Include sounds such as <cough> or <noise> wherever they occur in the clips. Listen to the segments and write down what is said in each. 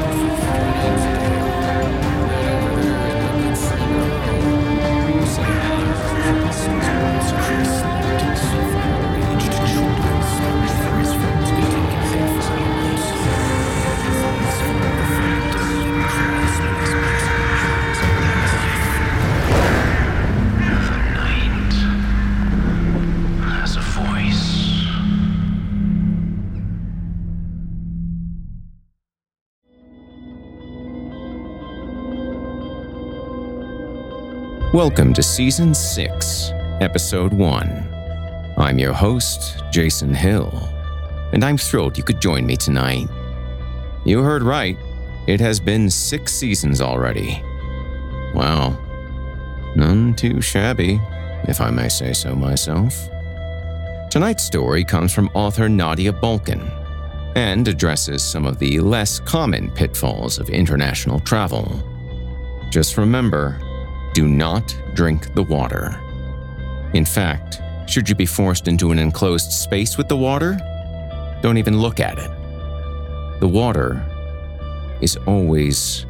The Welcome to Season 6, Episode 1. I'm your host, Jason Hill, and I'm thrilled you could join me tonight. You heard right, it has been six seasons already. Wow. None too shabby, if I may say so myself. Tonight's story comes from author Nadia Bulkin and addresses some of the less common pitfalls of international travel. Just remember, do not drink the water. In fact, should you be forced into an enclosed space with the water, don't even look at it. The water is always,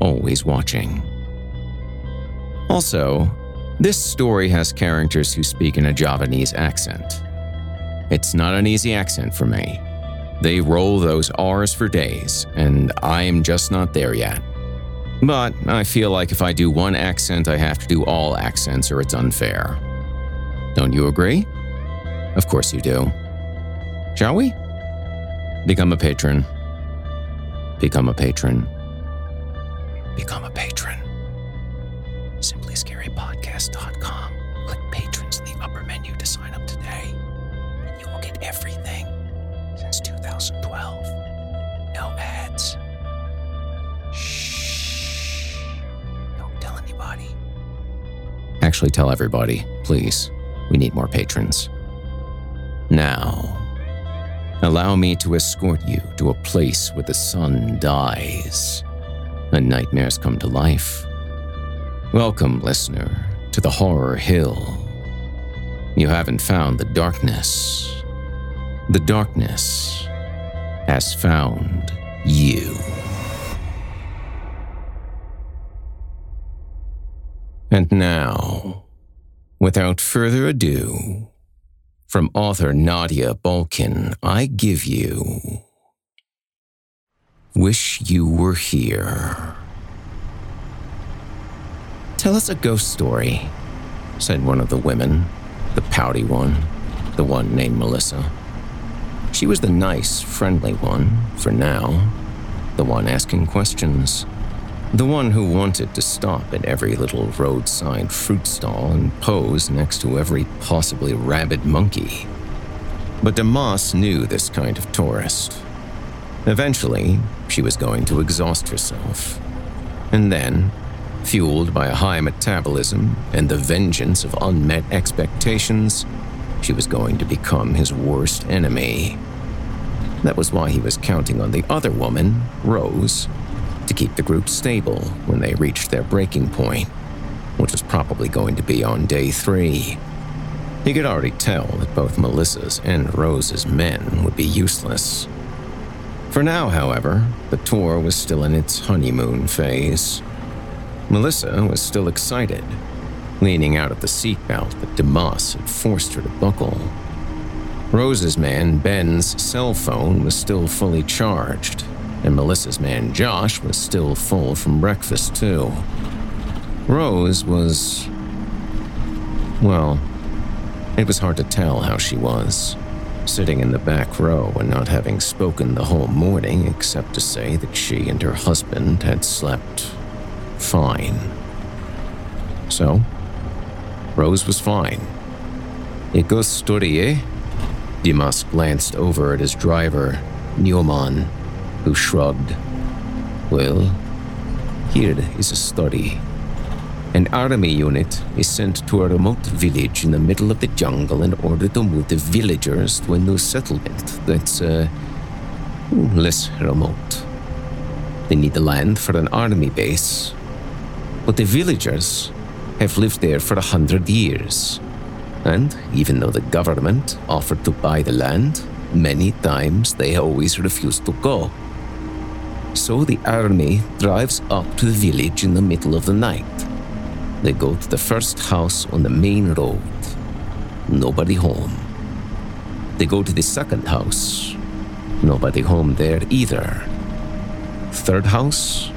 always watching. Also, this story has characters who speak in a Javanese accent. It's not an easy accent for me. They roll those R's for days, and I am just not there yet. But I feel like if I do one accent, I have to do all accents or it's unfair. Don't you agree? Of course you do. Shall we? Become a patron. Become a patron. Become a patron. SimplyScaryPodcast.com. Click patrons in the upper menu to sign up today. And you will get everything since 2012. No ads. Actually, tell everybody, please. We need more patrons. Now, allow me to escort you to a place where the sun dies and nightmares come to life. Welcome, listener, to the Horror Hill. You haven't found the darkness. The darkness has found you. And now, without further ado, from author Nadia Bulkin, I give you Wish you were here. Tell us a ghost story, said one of the women, the pouty one, the one named Melissa. She was the nice, friendly one, for now, the one asking questions. The one who wanted to stop at every little roadside fruit stall and pose next to every possibly rabid monkey. But Dimas knew this kind of tourist. Eventually, she was going to exhaust herself. And then, fueled by a high metabolism and the vengeance of unmet expectations, she was going to become his worst enemy. That was why he was counting on the other woman, Rose, to keep the group stable when they reached their breaking point, which was probably going to be on day three. He could already tell that both Melissa's and Rose's men would be useless. For now, however, the tour was still in its honeymoon phase. Melissa was still excited, leaning out of the seatbelt that Dimas had forced her to buckle. Rose's man, Ben's cell phone was still fully charged, and Melissa's man, Josh, was still full from breakfast, too. Rose was. Well, it was hard to tell how she was, sitting in the back row and not having spoken the whole morning except to say that she and her husband had slept fine. So, Rose was fine. Ghost story, eh? Dimas glanced over at his driver, Nyoman, who shrugged. Well, here is a story. An army unit is sent to a remote village in the middle of the jungle in order to move the villagers to a new settlement that's, uh, less remote. They need the land for an army base. But the villagers have lived there for a hundred years. And even though the government offered to buy the land, many times they always refused to go. So the army drives up to the village in the middle of the night. They go to the first house on the main road. Nobody home. They go to the second house. Nobody home there either. Third house?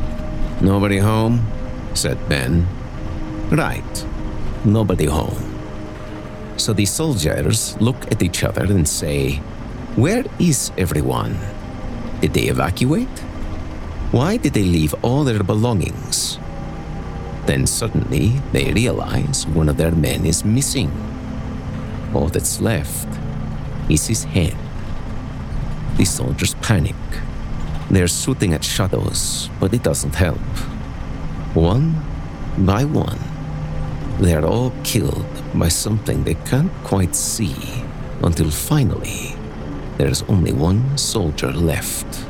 Nobody home, said Ben. Right. Nobody home. So the soldiers look at each other and say, Where is everyone? Did they evacuate? Why did they leave all their belongings? Then suddenly they realize one of their men is missing. All that's left is his head. The soldiers panic. They're shooting at shadows, but it doesn't help. One by one, they're all killed by something they can't quite see until finally there's only one soldier left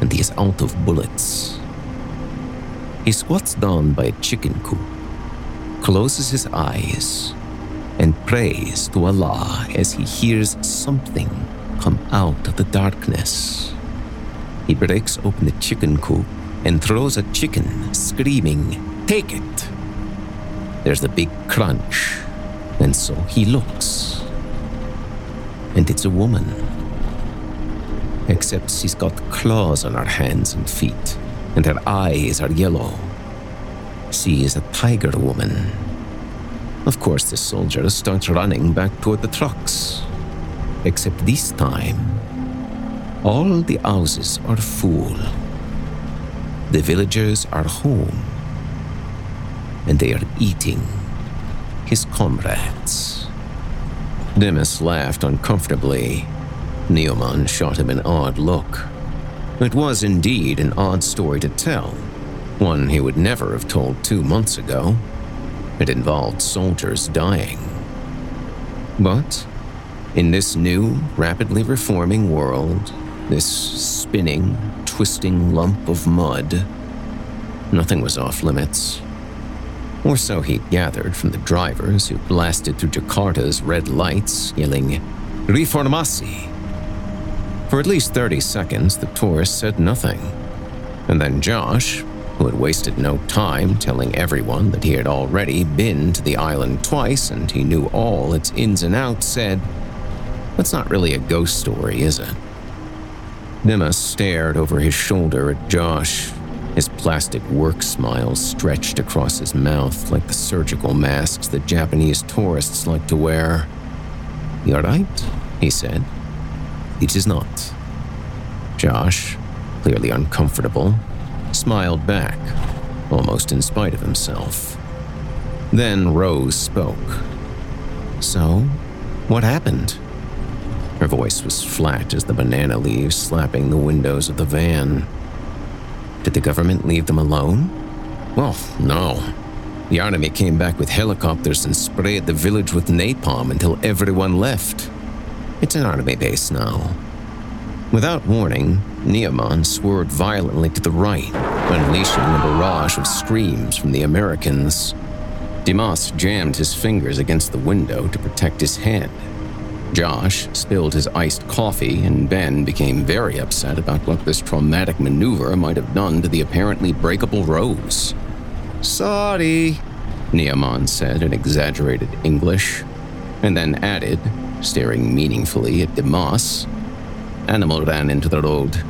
and he is out of bullets. He squats down by a chicken coop, closes his eyes, and prays to Allah as he hears something come out of the darkness. He breaks open the chicken coop and throws a chicken, screaming, Take it! There's a big crunch, and so he looks. And it's a woman except she's got claws on her hands and feet, and her eyes are yellow. She is a tiger woman. Of course, the soldiers start running back toward the trucks. Except this time, all the houses are full. The villagers are home, and they are eating his comrades. Dimas laughed uncomfortably Nyoman shot him an odd look. It was indeed an odd story to tell, one he would never have told two months ago. It involved soldiers dying. But in this new, rapidly reforming world, this spinning, twisting lump of mud, nothing was off limits. Or so he gathered from the drivers who blasted through Jakarta's red lights, yelling, Reformasi! For at least 30 seconds, the tourist said nothing. And then Josh, who had wasted no time telling everyone that he had already been to the island twice and he knew all its ins and outs, said, That's not really a ghost story, is it? Dimas stared over his shoulder at Josh, his plastic work smile stretched across his mouth like the surgical masks that Japanese tourists like to wear. You're right, he said. It is not. Josh, clearly uncomfortable, smiled back, almost in spite of himself. Then Rose spoke. So, what happened? Her voice was flat as the banana leaves slapping the windows of the van. Did the government leave them alone? Well, no. The army came back with helicopters and sprayed the village with napalm until everyone left. It's an army base now. Without warning, Nyoman swerved violently to the right, unleashing a barrage of screams from the Americans. Dimas jammed his fingers against the window to protect his head. Josh spilled his iced coffee, and Ben became very upset about what this traumatic maneuver might have done to the apparently breakable Rose. Sorry, Nyoman said in exaggerated English, and then added, staring meaningfully at the moss. Animal ran into the road.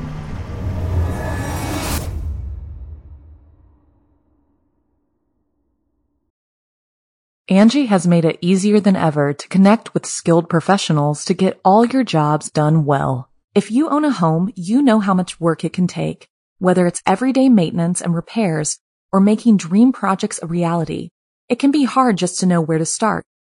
Angi has made it easier than ever to connect with skilled professionals to get all your jobs done well. If you own a home, you know how much work it can take, whether it's everyday maintenance and repairs or making dream projects a reality. It can be hard just to know where to start,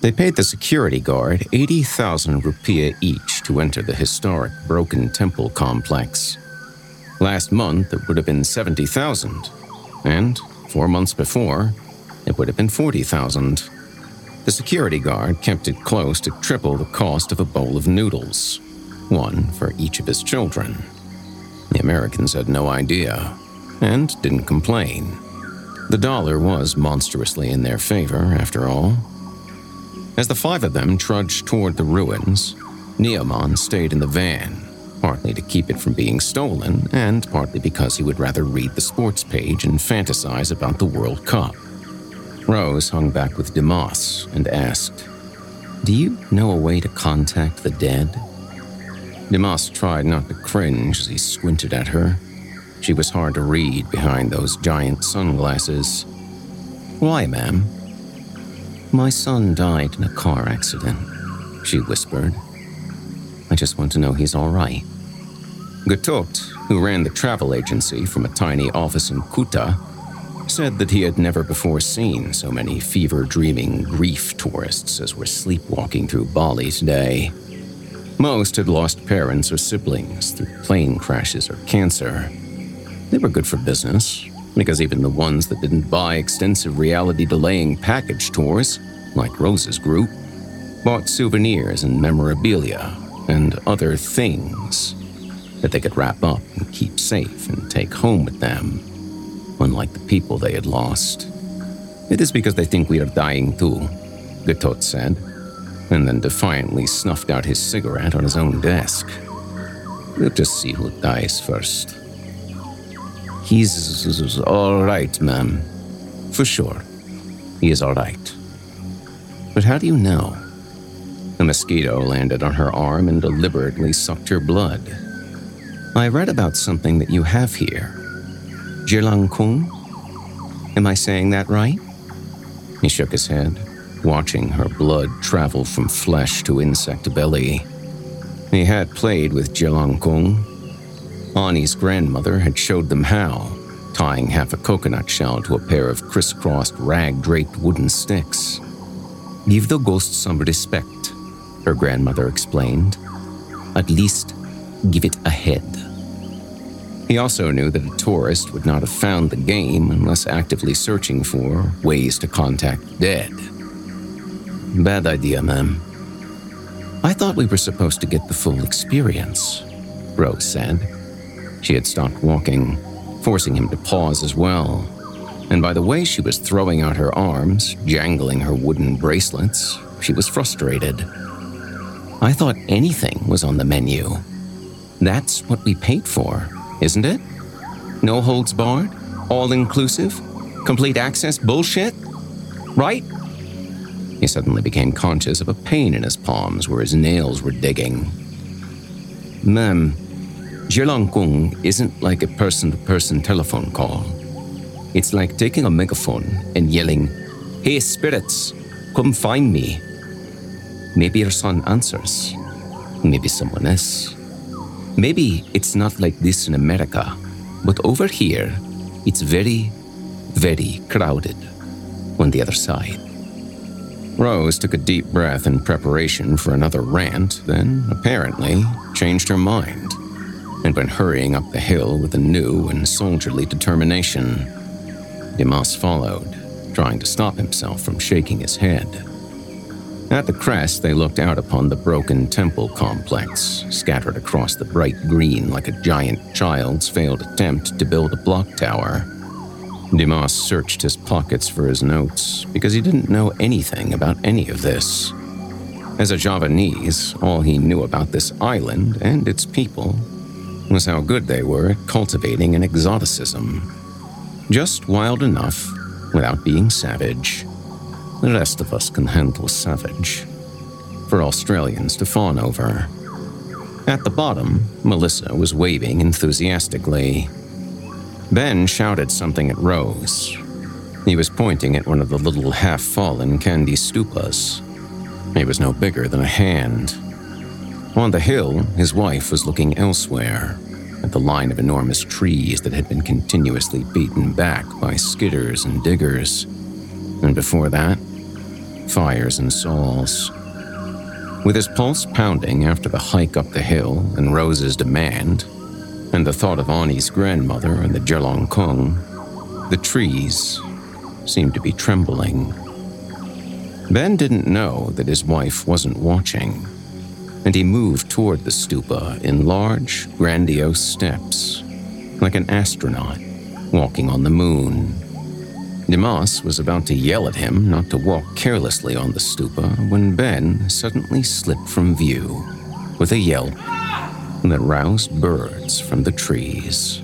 They paid the security guard 80,000 rupiah each to enter the historic Broken Temple complex. Last month, it would have been 70,000. And four months before, it would have been 40,000. The security guard kept it close to triple the cost of a bowl of noodles, one for each of his children. The Americans had no idea and didn't complain. The dollar was monstrously in their favor, after all. As the five of them trudged toward the ruins, Nyoman stayed in the van, partly to keep it from being stolen, and partly because he would rather read the sports page and fantasize about the World Cup. Rose hung back with Dimas and asked, Do you know a way to contact the dead? Dimas tried not to cringe as he squinted at her. She was hard to read behind those giant sunglasses. Why, ma'am? My son died in a car accident, she whispered. I just want to know he's all right. Gatot, who ran the travel agency from a tiny office in Kuta, said that he had never before seen so many fever dreaming grief tourists as were sleepwalking through Bali today. Most had lost parents or siblings through plane crashes or cancer. They were good for business, because even the ones that didn't buy extensive reality delaying package tours, like Rose's group, bought souvenirs and memorabilia and other things that they could wrap up and keep safe and take home with them, unlike the people they had lost. It is because they think we are dying too, Gatot said, and then defiantly snuffed out his cigarette on his own desk. We'll just see who dies first. He's all right, ma'am. For sure. He is all right. But how do you know? A mosquito landed on her arm and deliberately sucked her blood. I read about something that you have here. Jelangkung? Am I saying that right? He shook his head, watching her blood travel from flesh to insect belly. He had played with Jelangkung. Ani's grandmother had showed them how, tying half a coconut shell to a pair of crisscrossed rag draped wooden sticks. Give the ghost some respect, her grandmother explained. At least give it a head. He also knew that a tourist would not have found the game unless actively searching for ways to contact dead. Bad idea, ma'am. I thought we were supposed to get the full experience, Rose said. She had stopped walking, forcing him to pause as well. And by the way she was throwing out her arms, jangling her wooden bracelets, she was frustrated. I thought anything was on the menu. That's what we paid for, isn't it? No holds barred? All inclusive? Complete access bullshit? Right? He suddenly became conscious of a pain in his palms where his nails were digging. Kung isn't like a person to person telephone call. It's like taking a megaphone and yelling, Hey, spirits, come find me. Maybe your son answers. Maybe someone else. Maybe it's not like this in America, but over here, it's very, very crowded on the other side. Rose took a deep breath in preparation for another rant, then, apparently, changed her mind and went hurrying up the hill with a new and soldierly determination. Dimas followed, trying to stop himself from shaking his head. At the crest, they looked out upon the broken temple complex, scattered across the bright green like a giant child's failed attempt to build a block tower. Dimas searched his pockets for his notes because he didn't know anything about any of this. As a Javanese, all he knew about this island and its people was how good they were at cultivating an exoticism. Just wild enough without being savage. The rest of us can handle savage. For Australians to fawn over. At the bottom, Melissa was waving enthusiastically. Ben shouted something at Rose. He was pointing at one of the little half fallen candy stupas. It was no bigger than a hand. On the hill, his wife was looking elsewhere, at the line of enormous trees that had been continuously beaten back by skidders and diggers. And before that, fires and saws. With his pulse pounding after the hike up the hill and Rose's demand, and the thought of Ani's grandmother and the Jelangkung, the trees seemed to be trembling. Ben didn't know that his wife wasn't watching, and he moved toward the stupa in large, grandiose steps, like an astronaut walking on the moon. Dimas was about to yell at him not to walk carelessly on the stupa when Ben suddenly slipped from view with a yelp that roused birds from the trees.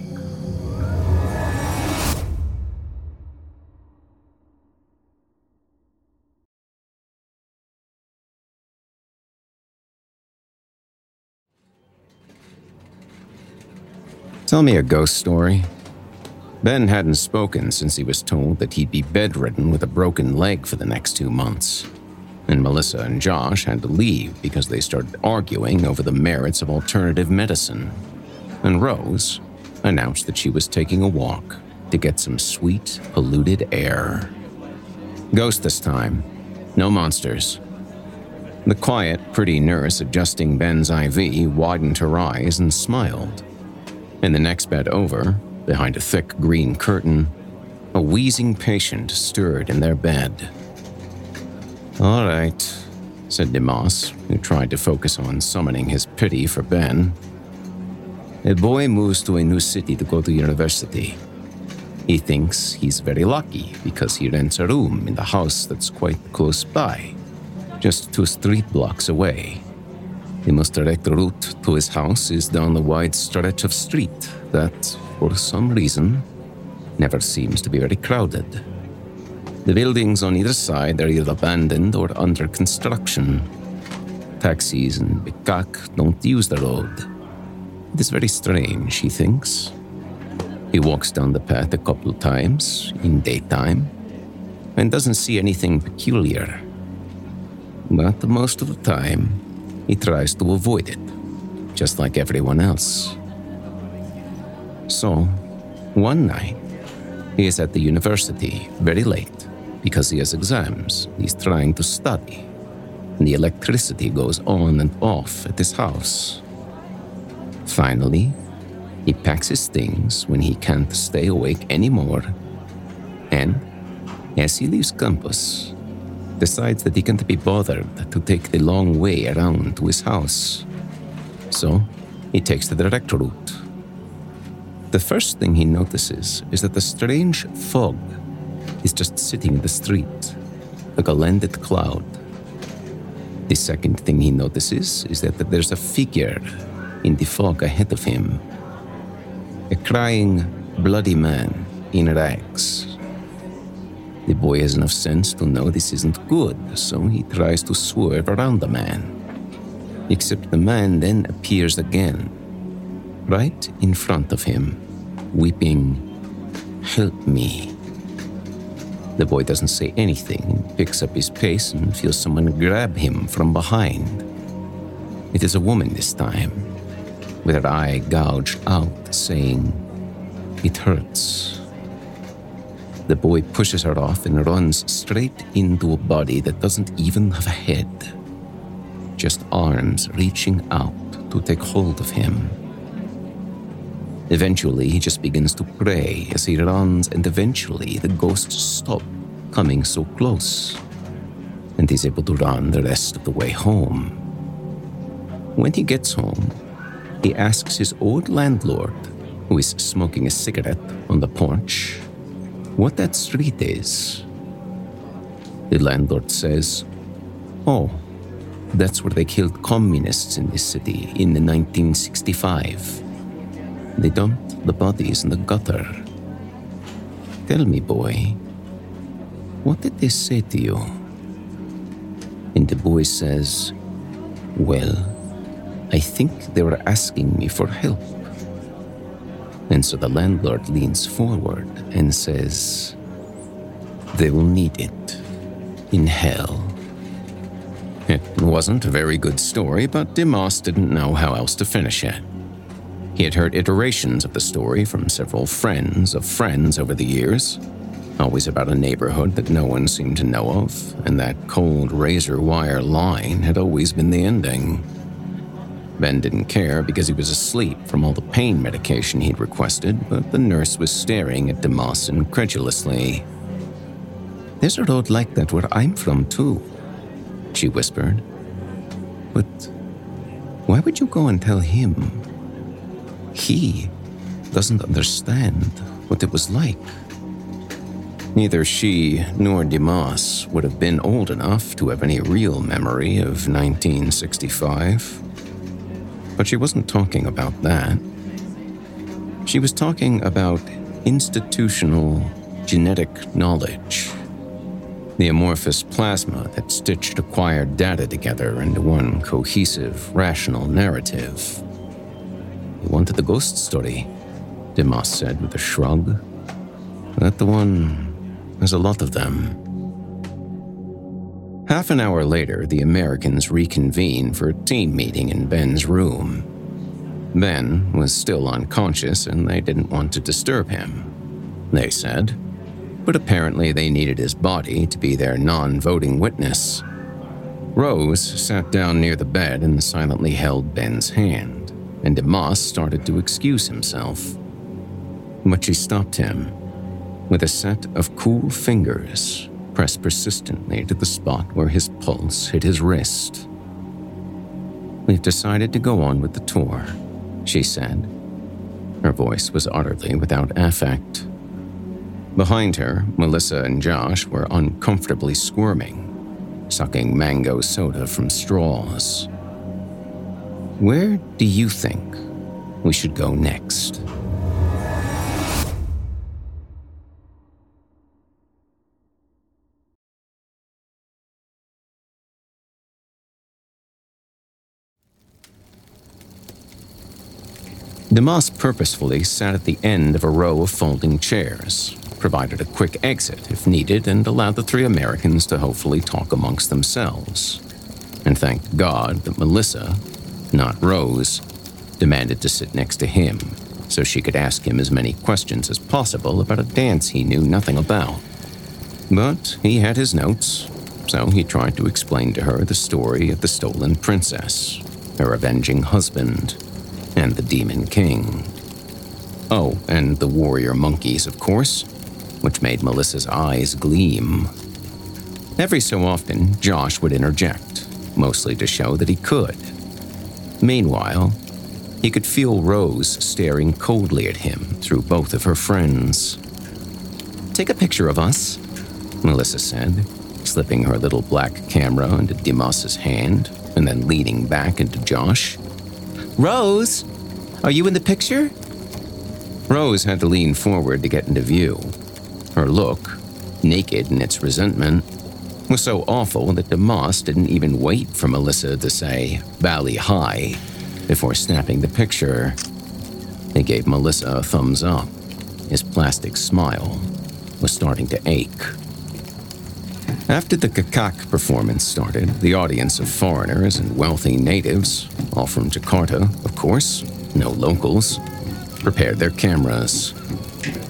Tell me a ghost story. Ben hadn't spoken since he was told that he'd be bedridden with a broken leg for the next two months and Melissa and Josh had to leave because they started arguing over the merits of alternative medicine. And Rose announced that she was taking a walk to get some sweet, polluted air. Ghost this time, no monsters. The quiet, pretty nurse adjusting Ben's IV widened her eyes and smiled. In the next bed over, behind a thick green curtain, a wheezing patient stirred in their bed. All right, said Dimas, who tried to focus on summoning his pity for Ben. A boy moves to a new city to go to university. He thinks he's very lucky because he rents a room in the house that's quite close by, just two street blocks away. The most direct the route to his house is down the wide stretch of street that, for some reason, never seems to be very crowded. The buildings on either side are either abandoned or under construction. Taxis and becak don't use the road. It is very strange, he thinks. He walks down the path a couple of times in daytime and doesn't see anything peculiar. But most of the time, he tries to avoid it, just like everyone else. So, one night, he is at the university very late because he has exams. He's trying to study. And the electricity goes on and off at his house. Finally, he packs his things when he can't stay awake anymore. And, as he leaves campus, decides that he can't be bothered to take the long way around to his house. So, he takes the direct route. The first thing he notices is that a strange fog is just sitting in the street, like a landed cloud. The second thing he notices is that there's a figure in the fog ahead of him. A crying, bloody man in rags. The boy has enough sense to know this isn't good, so he tries to swerve around the man. Except the man then appears again, right in front of him, weeping, Help me. The boy doesn't say anything, picks up his pace, and feels someone grab him from behind. It is a woman this time, with her eye gouged out, saying, It hurts. The boy pushes her off and runs straight into a body that doesn't even have a head. Just arms reaching out to take hold of him. Eventually, he just begins to pray as he runs, and eventually, the ghosts stop coming so close, and he's able to run the rest of the way home. When he gets home, he asks his old landlord, who is smoking a cigarette on the porch, what that street is. The landlord says, Oh, that's where they killed communists in this city in 1965. They dumped the bodies in the gutter. Tell me, boy, what did they say to you? And the boy says, Well, I think they were asking me for help. And so the landlord leans forward and says, They will need it in hell. It wasn't a very good story, but Dimas didn't know how else to finish it. He had heard iterations of the story from several friends of friends over the years, always about a neighborhood that no one seemed to know of, and that cold razor wire line had always been the ending. Ben didn't care because he was asleep from all the pain medication he'd requested, but the nurse was staring at Dimas incredulously. There's a road like that where I'm from, too, she whispered. But why would you go and tell him? He doesn't understand what it was like. Neither she nor Dimas would have been old enough to have any real memory of 1965. But she wasn't talking about that. She was talking about institutional genetic knowledge. The amorphous plasma that stitched acquired data together into one cohesive, rational narrative. You wanted the ghost story, Dimas said with a shrug. That the one there's a lot of them. Half an hour later, the Americans reconvene for a team meeting in Ben's room. Ben was still unconscious and they didn't want to disturb him, they said. But apparently, they needed his body to be their non voting witness. Rose sat down near the bed and silently held Ben's hand, and Dimas started to excuse himself. But she stopped him with a set of cool fingers pressed persistently to the spot where his pulse hit his wrist. We've decided to go on with the tour, she said. Her voice was utterly without affect. Behind her, Melissa and Josh were uncomfortably squirming, sucking mango soda from straws. Where do you think we should go next? Dimas purposefully sat at the end of a row of folding chairs, provided a quick exit if needed, and allowed the three Americans to hopefully talk amongst themselves. And thank God that Melissa, not Rose, demanded to sit next to him so she could ask him as many questions as possible about a dance he knew nothing about. But he had his notes, so he tried to explain to her the story of the stolen princess, her avenging husband, and the demon king. Oh, and the warrior monkeys, of course, which made Melissa's eyes gleam. Every so often, Josh would interject, mostly to show that he could. Meanwhile, he could feel Rose staring coldly at him through both of her friends. Take a picture of us, Melissa said, slipping her little black camera into Dimas's hand and then leaning back into Josh. Rose, are you in the picture? Rose had to lean forward to get into view. Her look, naked in its resentment, was so awful that Dimas didn't even wait for Melissa to say, Valley High, before snapping the picture. He gave Melissa a thumbs up. His plastic smile was starting to ache. After the Kecak performance started, the audience of foreigners and wealthy natives, all from Jakarta, of course, no locals, prepared their cameras.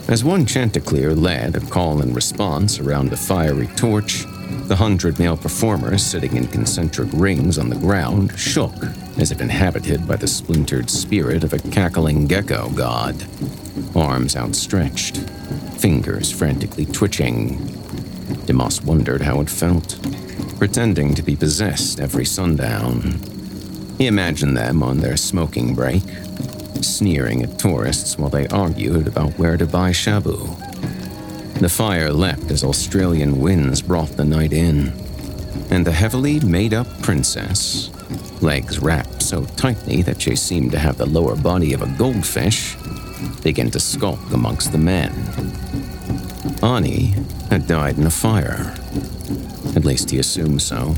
As one Chanticleer led a call and response around a fiery torch, the hundred male performers sitting in concentric rings on the ground shook as if inhabited by the splintered spirit of a cackling gecko god. Arms outstretched, fingers frantically twitching. Dimas wondered how it felt, pretending to be possessed every sundown. He imagined them on their smoking break, sneering at tourists while they argued about where to buy shabu. The fire leapt as Australian winds brought the night in, and the heavily made up princess, legs wrapped so tightly that she seemed to have the lower body of a goldfish, began to skulk amongst the men. Ani had died in a fire. At least he assumed so,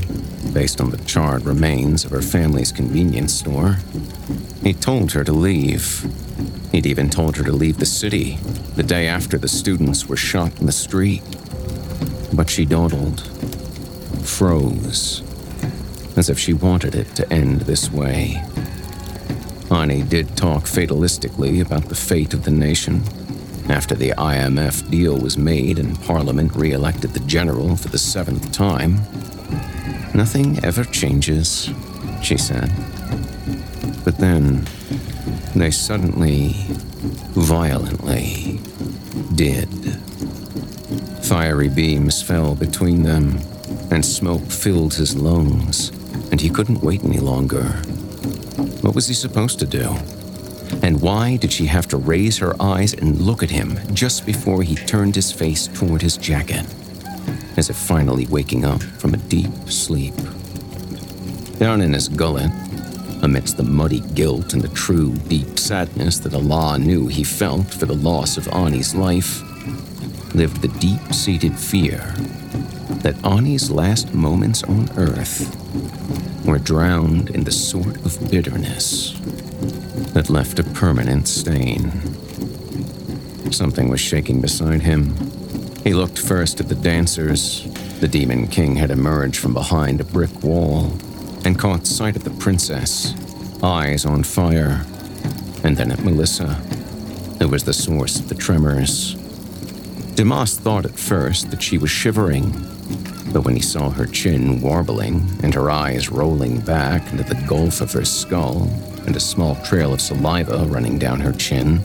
based on the charred remains of her family's convenience store. He told her to leave. He'd even told her to leave the city the day after the students were shot in the street. But she dawdled, froze, as if she wanted it to end this way. Ani did talk fatalistically about the fate of the nation. After the IMF deal was made and Parliament re elected the general for the seventh time, nothing ever changes, she said. But then, they suddenly, violently, did. Fiery beams fell between them, and smoke filled his lungs, and he couldn't wait any longer. What was he supposed to do? And why did she have to raise her eyes and look at him just before he turned his face toward his jacket, as if finally waking up from a deep sleep? Down in his gullet, amidst the muddy guilt and the true deep sadness that Allah knew he felt for the loss of Ani's life, lived the deep seated fear that Ani's last moments on earth were drowned in the sort of bitterness that left a permanent stain. Something was shaking beside him. He looked first at the dancers. The Demon King had emerged from behind a brick wall and caught sight of the princess, eyes on fire, and then at Melissa, who was the source of the tremors. Dimas thought at first that she was shivering, but when he saw her chin warbling and her eyes rolling back into the gulf of her skull and a small trail of saliva running down her chin,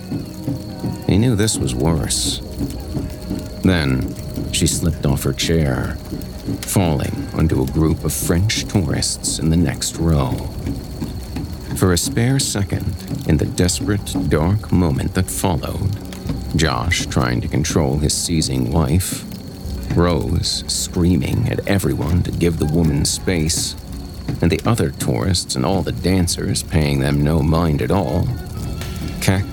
he knew this was worse. Then she slipped off her chair, falling onto a group of French tourists in the next row. For a spare second, in the desperate, dark moment that followed, Josh trying to control his seizing wife, Rose screaming at everyone to give the woman space, and the other tourists and all the dancers paying them no mind at all. Cack,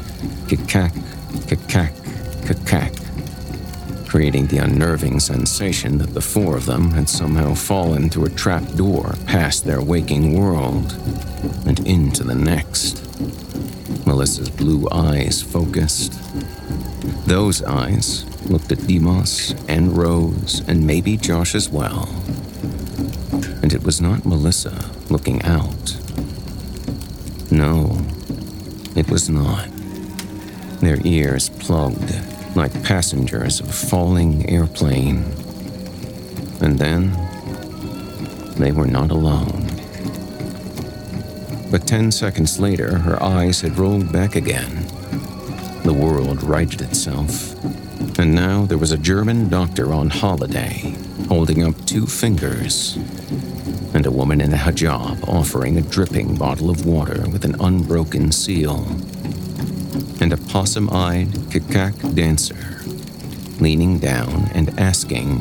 cack, cack, cack, creating the unnerving sensation that the four of them had somehow fallen through a trap door past their waking world and into the next. Melissa's blue eyes focused. Those eyes looked at Dimas and Rose and maybe Josh as well. And it was not Melissa looking out. No, it was not. Their ears plugged like passengers of a falling airplane, And then they were not alone. But 10 seconds later, her eyes had rolled back again. The world righted itself. And now there was a German doctor on holiday, holding up two fingers, and a woman in a hijab offering a dripping bottle of water with an unbroken seal, and a possum eyed Kecak dancer leaning down and asking,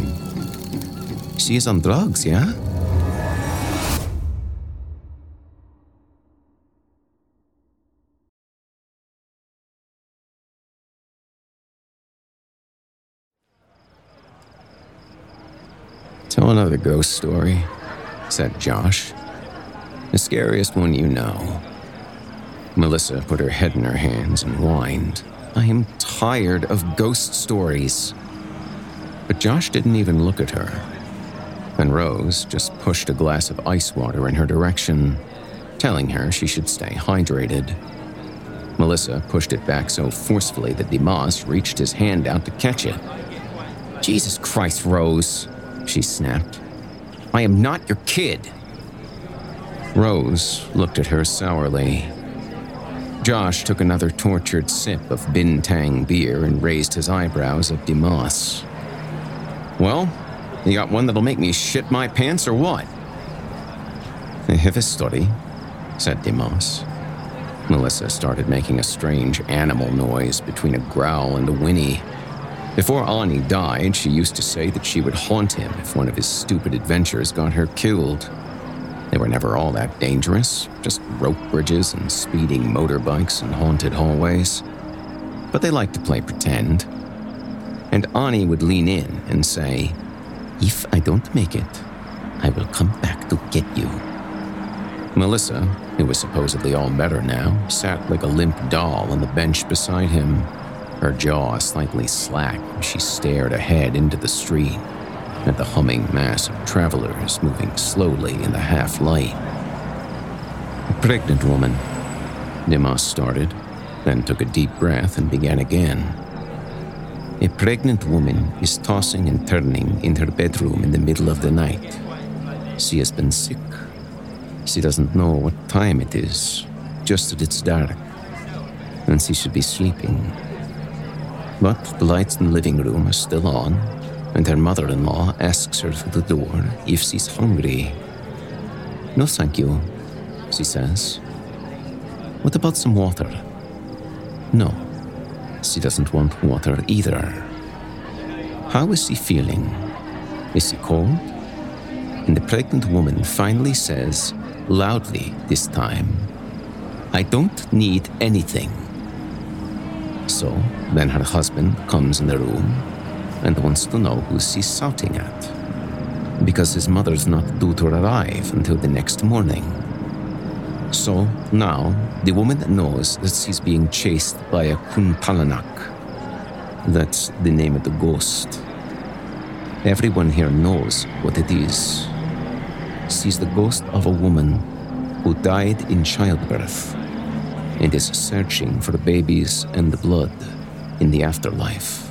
She is on drugs, yeah? Tell another ghost story, said Josh. The scariest one you know. Melissa put her head in her hands and whined. I am tired of ghost stories. But Josh didn't even look at her. And Rose just pushed a glass of ice water in her direction, telling her she should stay hydrated. Melissa pushed it back so forcefully that Dimas reached his hand out to catch it. Jesus Christ, Rose, she snapped. I am not your kid. Rose looked at her sourly. Josh took another tortured sip of Bintang beer and raised his eyebrows at Dimas. Well, you got one that'll make me shit my pants or what? I <laughs> have a story, said Dimas. Melissa started making a strange animal noise between a growl and a whinny. Before Ani died, she used to say that she would haunt him if one of his stupid adventures got her killed. They were never all that dangerous, just rope bridges and speeding motorbikes and haunted hallways. But they liked to play pretend. And Ani would lean in and say, If I don't make it, I will come back to get you. Melissa, who was supposedly all better now, sat like a limp doll on the bench beside him, her jaw slightly slack as she stared ahead into the street at the humming mass of travelers moving slowly in the half light. A pregnant woman, Dimas started, then took a deep breath and began again. A pregnant woman is tossing and turning in her bedroom in the middle of the night. She has been sick. She doesn't know what time it is, just that it's dark, and she should be sleeping. But the lights in the living room are still on, and her mother in law asks her through the door if she's hungry. No, thank you, she says. What about some water? No, she doesn't want water either. How is she feeling? Is she cold? And the pregnant woman finally says, loudly this time, I don't need anything. So then her husband comes in the room and wants to know who she's shouting at, because his mother's not due to arrive until the next morning. So now the woman knows that she's being chased by a Kuntilanak. That's the name of the ghost. Everyone here knows what it is. She's the ghost of a woman who died in childbirth and is searching for the babies and the blood in the afterlife.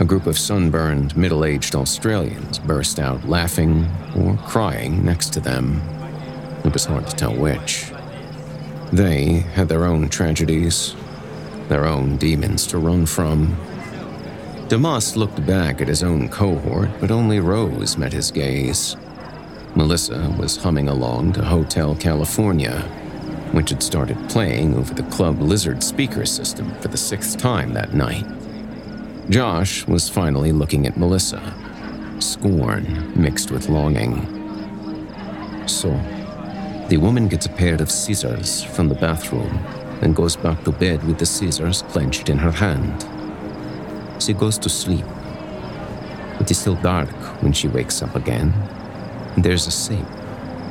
A group of sunburned, middle aged Australians burst out laughing or crying next to them. It was hard to tell which. They had their own tragedies, their own demons to run from. Dimas looked back at his own cohort, but only Rose met his gaze. Melissa was humming along to Hotel California, which had started playing over the Club Lizard speaker system for the sixth time that night. Josh was finally looking at Melissa, scorn mixed with longing. So, the woman gets a pair of scissors from the bathroom and goes back to bed with the scissors clenched in her hand. She goes to sleep. It is still dark when she wakes up again. There's a saint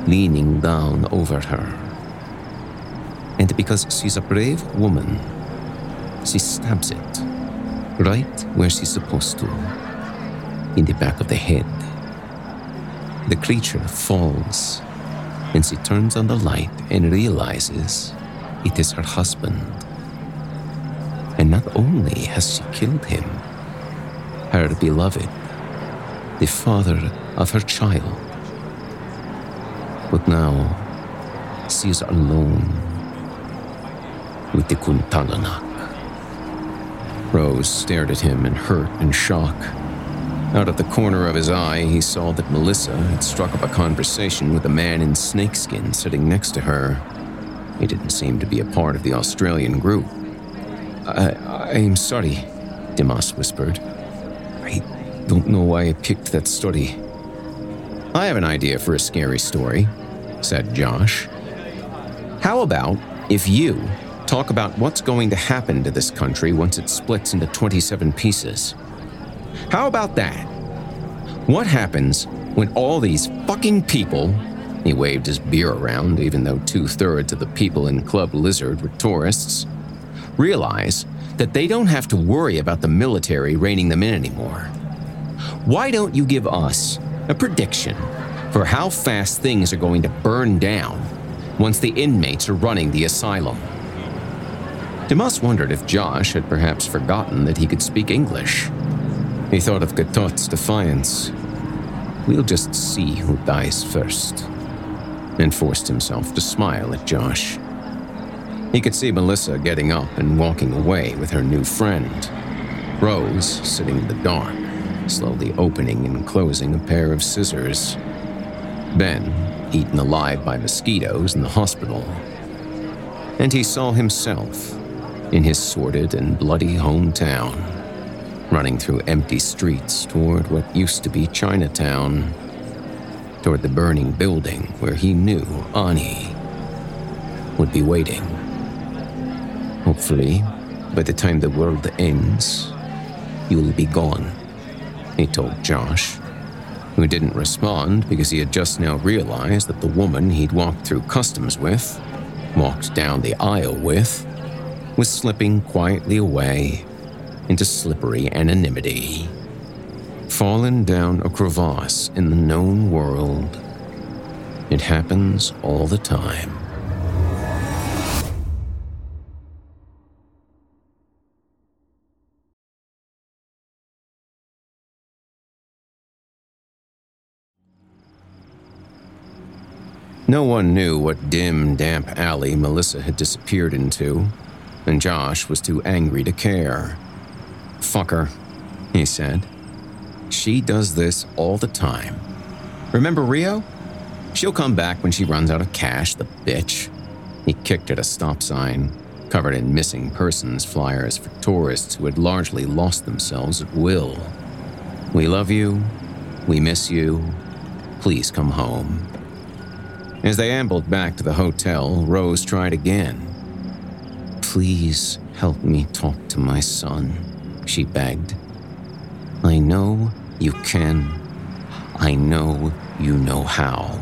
leaning down over her. And because she's a brave woman, she stabs it right where she's supposed to in the back of the head. The creature falls, and she turns on the light and realizes it is her husband. And not only has she killed him, her beloved, the father of her child. But now, she is alone with the Kuntilanak. Rose stared at him in hurt and shock. Out of the corner of his eye, he saw that Melissa had struck up a conversation with a man in snakeskin sitting next to her. He didn't seem to be a part of the Australian group. I, I'm sorry, Dimas whispered. I don't know why I picked that story. I have an idea for a scary story, said Josh. How about if you talk about what's going to happen to this country once it splits into 27 pieces? How about that? What happens when all these fucking people, he waved his beer around, even though two thirds of the people in Club Lizard were tourists, realize that they don't have to worry about the military reining them in anymore? Why don't you give us a prediction for how fast things are going to burn down once the inmates are running the asylum? Dimas wondered if Josh had perhaps forgotten that he could speak English. He thought of Gatot's defiance. We'll just see who dies first. And forced himself to smile at Josh. He could see Melissa getting up and walking away with her new friend. Rose sitting in the dark, slowly opening and closing a pair of scissors. Ben, eaten alive by mosquitoes in the hospital. And he saw himself in his sordid and bloody hometown running through empty streets toward what used to be Chinatown, toward the burning building where he knew Ani would be waiting. Hopefully, by the time the world ends, you'll be gone, he told Josh, who didn't respond because he had just now realized that the woman he'd walked through customs with, walked down the aisle with, was slipping quietly away into slippery anonymity. Fallen down a crevasse in the known world. It happens all the time. No one knew what dim, damp alley Melissa had disappeared into, and Josh was too angry to care. Fuck her, he said. She does this all the time. Remember Rio? She'll come back when she runs out of cash, the bitch. He kicked at a stop sign, covered in missing persons flyers for tourists who had largely lost themselves at will. We love you. We miss you. Please come home. As they ambled back to the hotel, Rose tried again. Please help me talk to my son, she begged. I know you can. I know you know how.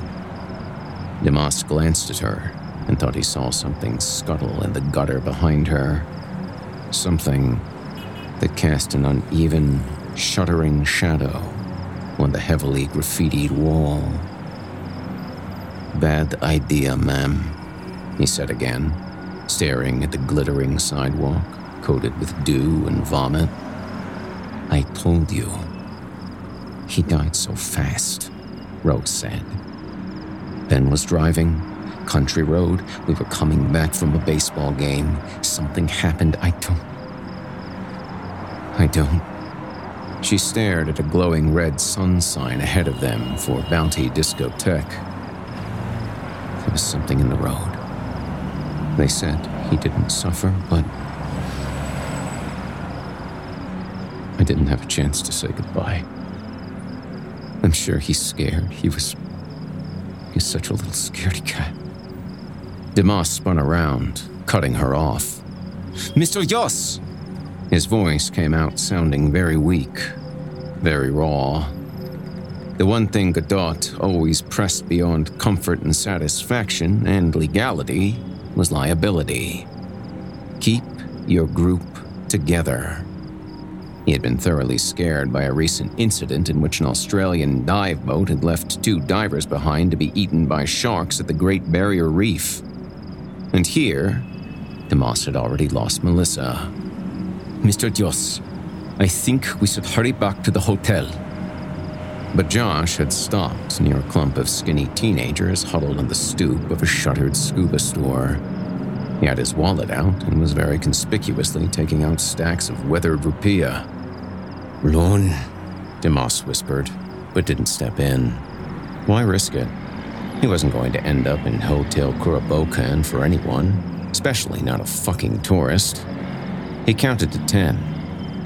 Dimas glanced at her and thought he saw something scuttle in the gutter behind her. Something that cast an uneven, shuddering shadow on the heavily graffitied wall. Bad idea, ma'am, he said again, staring at the glittering sidewalk coated with dew and vomit. I told you. He died so fast, Rose said. Ben was driving, country road. We were coming back from a baseball game. Something happened. I don't. I don't. She stared at a glowing red sun sign ahead of them for Bounty Discotheque. There was something in the road. They said he didn't suffer, but. I didn't have a chance to say goodbye. I'm sure he's scared. He was. He's such a little scaredy cat. Dimas spun around, cutting her off. Mr. Yoss! His voice came out sounding very weak, very raw. The one thing Gatot always pressed beyond comfort and satisfaction and legality was liability. Keep your group together. He had been thoroughly scared by a recent incident in which an Australian dive boat had left two divers behind to be eaten by sharks at the Great Barrier Reef. And here, Dimas had already lost Melissa. Mr. Dios, I think we should hurry back to the hotel. But Josh had stopped near a clump of skinny teenagers huddled on the stoop of a shuttered scuba store. He had his wallet out and was very conspicuously taking out stacks of weathered rupiah. Loan, Dimas whispered, but didn't step in. Why risk it? He wasn't going to end up in Hotel Kerobokan for anyone, especially not a fucking tourist. He counted to ten,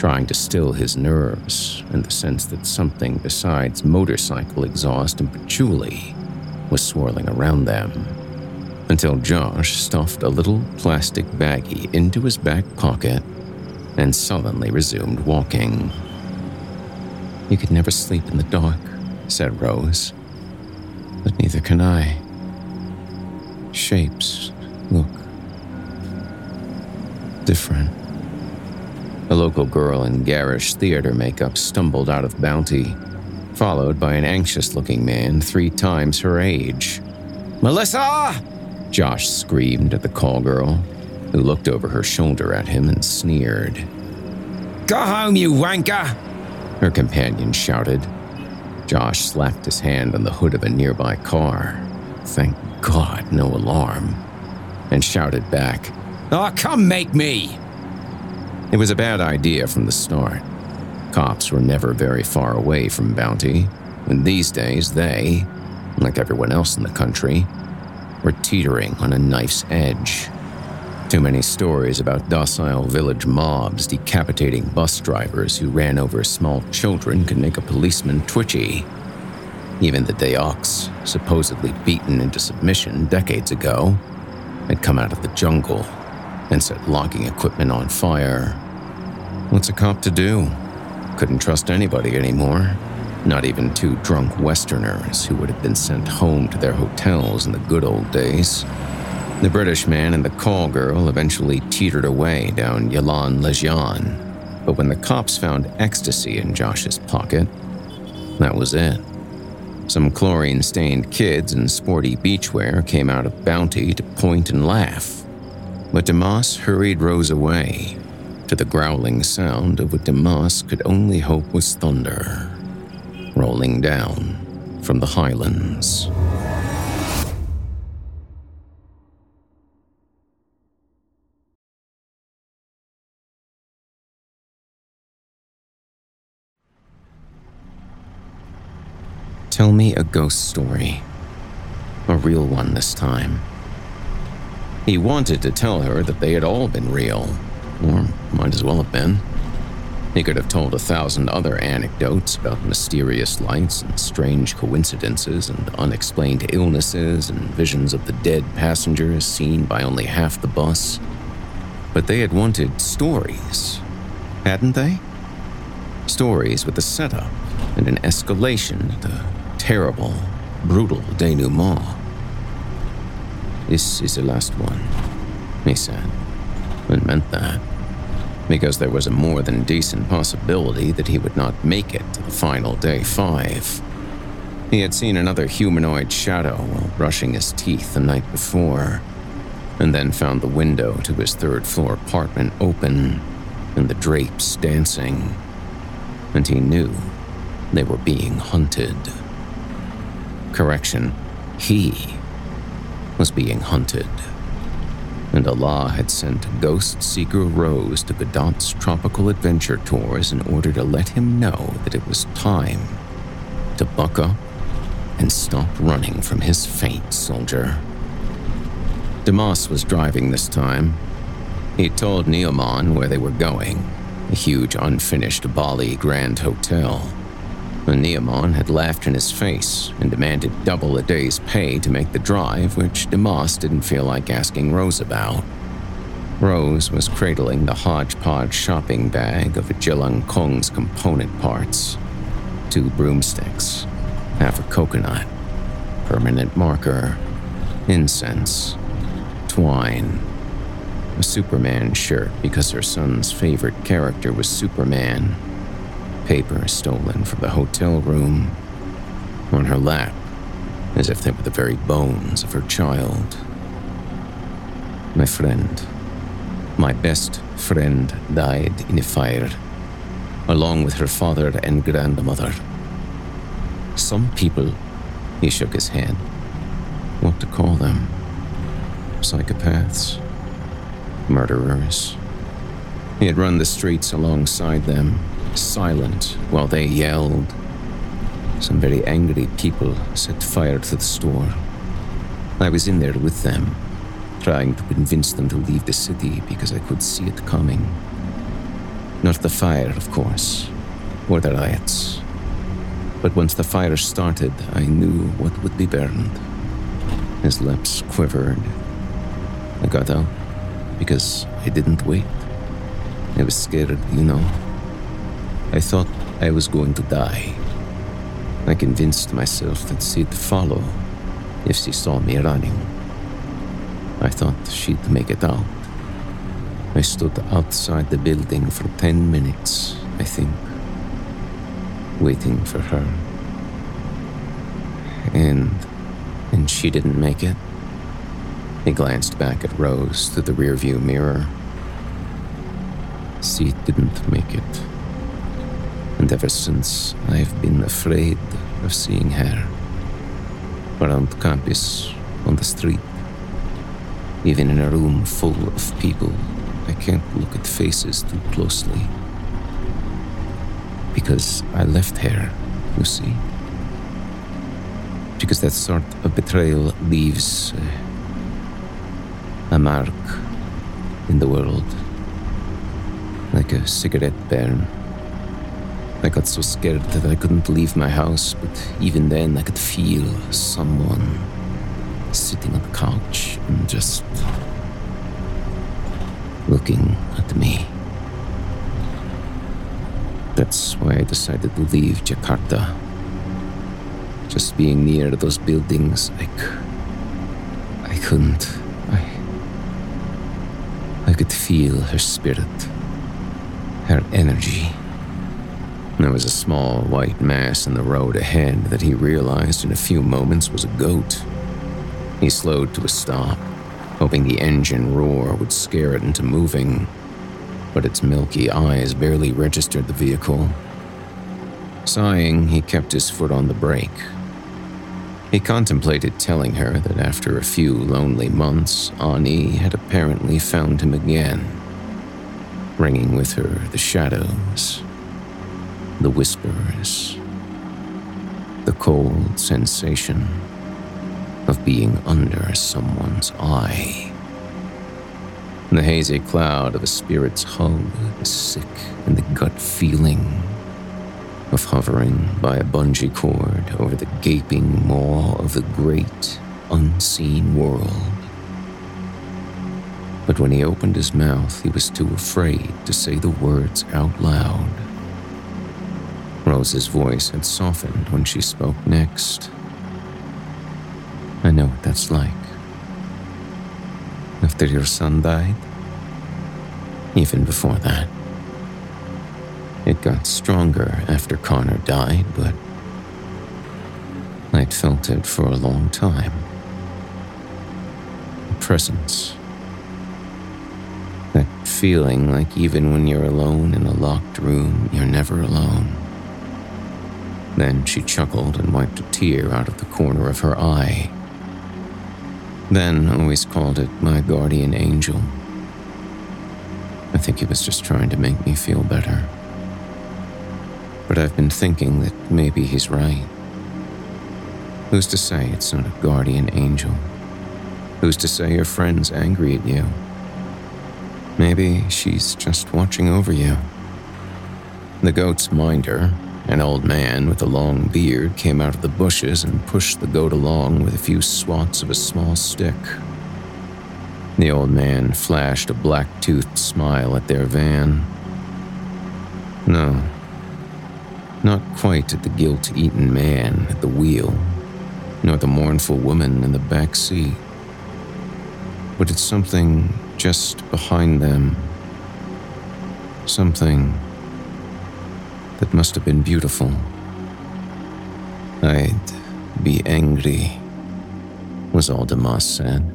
trying to still his nerves and the sense that something besides motorcycle exhaust and patchouli was swirling around them. Until Josh stuffed a little plastic baggie into his back pocket and sullenly resumed walking. You could never sleep in the dark, said Rose. But neither can I. Shapes look different. A local girl in garish theater makeup stumbled out of Bounty, followed by an anxious looking man three times her age. Melissa! Josh screamed at the call girl, who looked over her shoulder at him and sneered. Go home, you wanker! Her companion shouted. Josh slapped his hand on the hood of a nearby car. Thank God, no alarm. And shouted back, Oh, come make me! It was a bad idea from the start. Cops were never very far away from Bounty, and these days they, like everyone else in the country, were teetering on a knife's edge. Too many stories about docile village mobs decapitating bus drivers who ran over small children could make a policeman twitchy. Even the Dayaks, supposedly beaten into submission decades ago, had come out of the jungle and set logging equipment on fire. What's a cop to do? Couldn't trust anybody anymore. Not even two drunk Westerners who would have been sent home to their hotels in the good old days. The British man and the call girl eventually teetered away down Jalan Legian, but when the cops found ecstasy in Josh's pocket, that was it. Some chlorine stained kids in sporty beachwear came out of Bounty to point and laugh. But Dimas hurried Rose away, to the growling sound of what Dimas could only hope was thunder, rolling down from the highlands. Tell me a ghost story. A real one this time. He wanted to tell her that they had all been real, or might as well have been. He could have told a thousand other anecdotes about mysterious lights and strange coincidences and unexplained illnesses and visions of the dead passengers seen by only half the bus. But they had wanted stories, hadn't they? Stories with a setup and an escalation, to the terrible, brutal denouement. This is the last one, he said, and meant that, because there was a more than decent possibility that he would not make it to the final day five. He had seen another humanoid shadow while brushing his teeth the night before, and then found the window to his third floor apartment open and the drapes dancing. And he knew they were being hunted. Correction, he was being hunted. And Allah had sent Ghost Seeker Rose to Gatot's tropical adventure tours in order to let him know that it was time to buck up and stop running from his fate, soldier. Dimas was driving this time. He told Nyoman where they were going a huge unfinished Bali Grand Hotel. Nyoman had laughed in his face and demanded double a day's pay to make the drive, which Dimas didn't feel like asking Rose about. Rose was cradling the hodgepodge shopping bag of Jelangkung's component parts two broomsticks, half a coconut, permanent marker, incense, twine, a Superman shirt because her son's favorite character was Superman paper stolen from the hotel room on her lap, as if they were the very bones of her child. My friend, my best friend, died in a fire, along with her father and grandmother. Some people, he shook his head. What to call them? Psychopaths? Murderers? He had run the streets alongside them, silent while they yelled. Some very angry people set fire to the store. I was in there with them, trying to convince them to leave the city because I could see it coming. Not the fire, of course, or the riots. But once the fire started, I knew what would be burned. His lips quivered. I got out because I didn't wait. I was scared, you know. I thought I was going to die. I convinced myself that she'd follow if she saw me running. I thought she'd make it out. I stood outside the building for 10 minutes, I think, waiting for her. And. and she didn't make it. He glanced back at Rose through the rearview mirror. She didn't make it. And ever since, I've been afraid of seeing her. Around campus, on the street, even in a room full of people, I can't look at faces too closely. Because I left her, you see. Because that sort of betrayal leaves uh, a mark in the world. Like a cigarette burn. I got so scared that I couldn't leave my house, but even then I could feel someone sitting on the couch and just looking at me. That's why I decided to leave Jakarta. Just being near those buildings, I, c- I couldn't. I, I could feel her spirit, her energy. There was a small white mass in the road ahead that he realized in a few moments was a goat. He slowed to a stop, hoping the engine roar would scare it into moving, but its milky eyes barely registered the vehicle. Sighing, he kept his foot on the brake. He contemplated telling her that after a few lonely months, Ani had apparently found him again, bringing with her the shadows, the whispers, the cold sensation of being under someone's eye. The hazy cloud of a spirit's hug, the sick and the gut feeling of hovering by a bungee cord over the gaping maw of the great, unseen world. But when he opened his mouth, he was too afraid to say the words out loud. Rose's voice had softened when she spoke next. I know what that's like. After your son died, even before that. It got stronger after Connor died, but I'd felt it for a long time. A presence. That feeling like even when you're alone in a locked room, you're never alone. Then she chuckled and wiped a tear out of the corner of her eye. Ben always called it my guardian angel. I think he was just trying to make me feel better. But I've been thinking that maybe he's right. Who's to say it's not a guardian angel? Who's to say your friend's angry at you? Maybe she's just watching over you. The goat's minder, an old man with a long beard, came out of the bushes and pushed the goat along with a few swats of a small stick. The old man flashed a black toothed smile at their van. No, not quite at the guilt eaten man at the wheel, nor the mournful woman in the back seat, but it's something just behind them. Something that must have been beautiful. I'd be angry, was all Dimas said.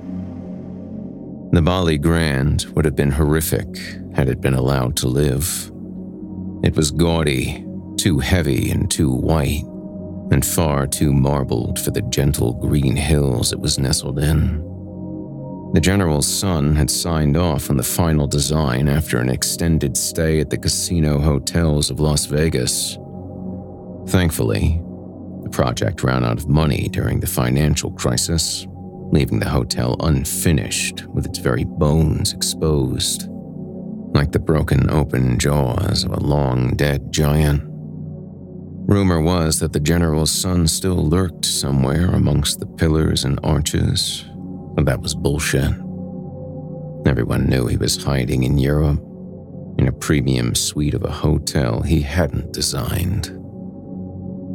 The Bali Grand would have been horrific had it been allowed to live. It was gaudy, too heavy and too white, and far too marbled for the gentle green hills it was nestled in. The general's son had signed off on the final design after an extended stay at the casino hotels of Las Vegas. Thankfully, the project ran out of money during the financial crisis, leaving the hotel unfinished with its very bones exposed, like the broken open jaws of a long dead giant. Rumor was that the general's son still lurked somewhere amongst the pillars and arches, but that was bullshit. Everyone knew he was hiding in Europe, in a premium suite of a hotel he hadn't designed.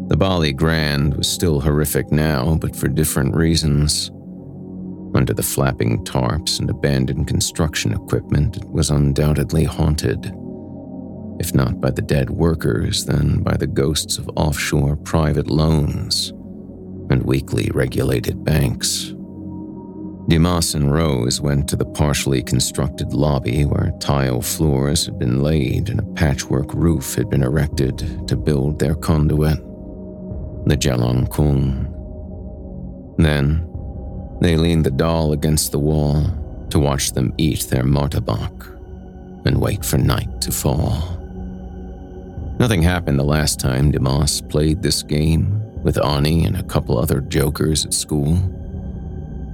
The Bali Grand was still horrific now, but for different reasons. Under the flapping tarps and abandoned construction equipment, it was undoubtedly haunted. If not by the dead workers, then by the ghosts of offshore private loans and weakly regulated banks. Dimas and Rose went to the partially constructed lobby where tile floors had been laid and a patchwork roof had been erected to build their conduit, the Jelangkung. Then, they leaned the doll against the wall to watch them eat their martabak and wait for night to fall. Nothing happened the last time Dimas played this game with Ani and a couple other jokers at school.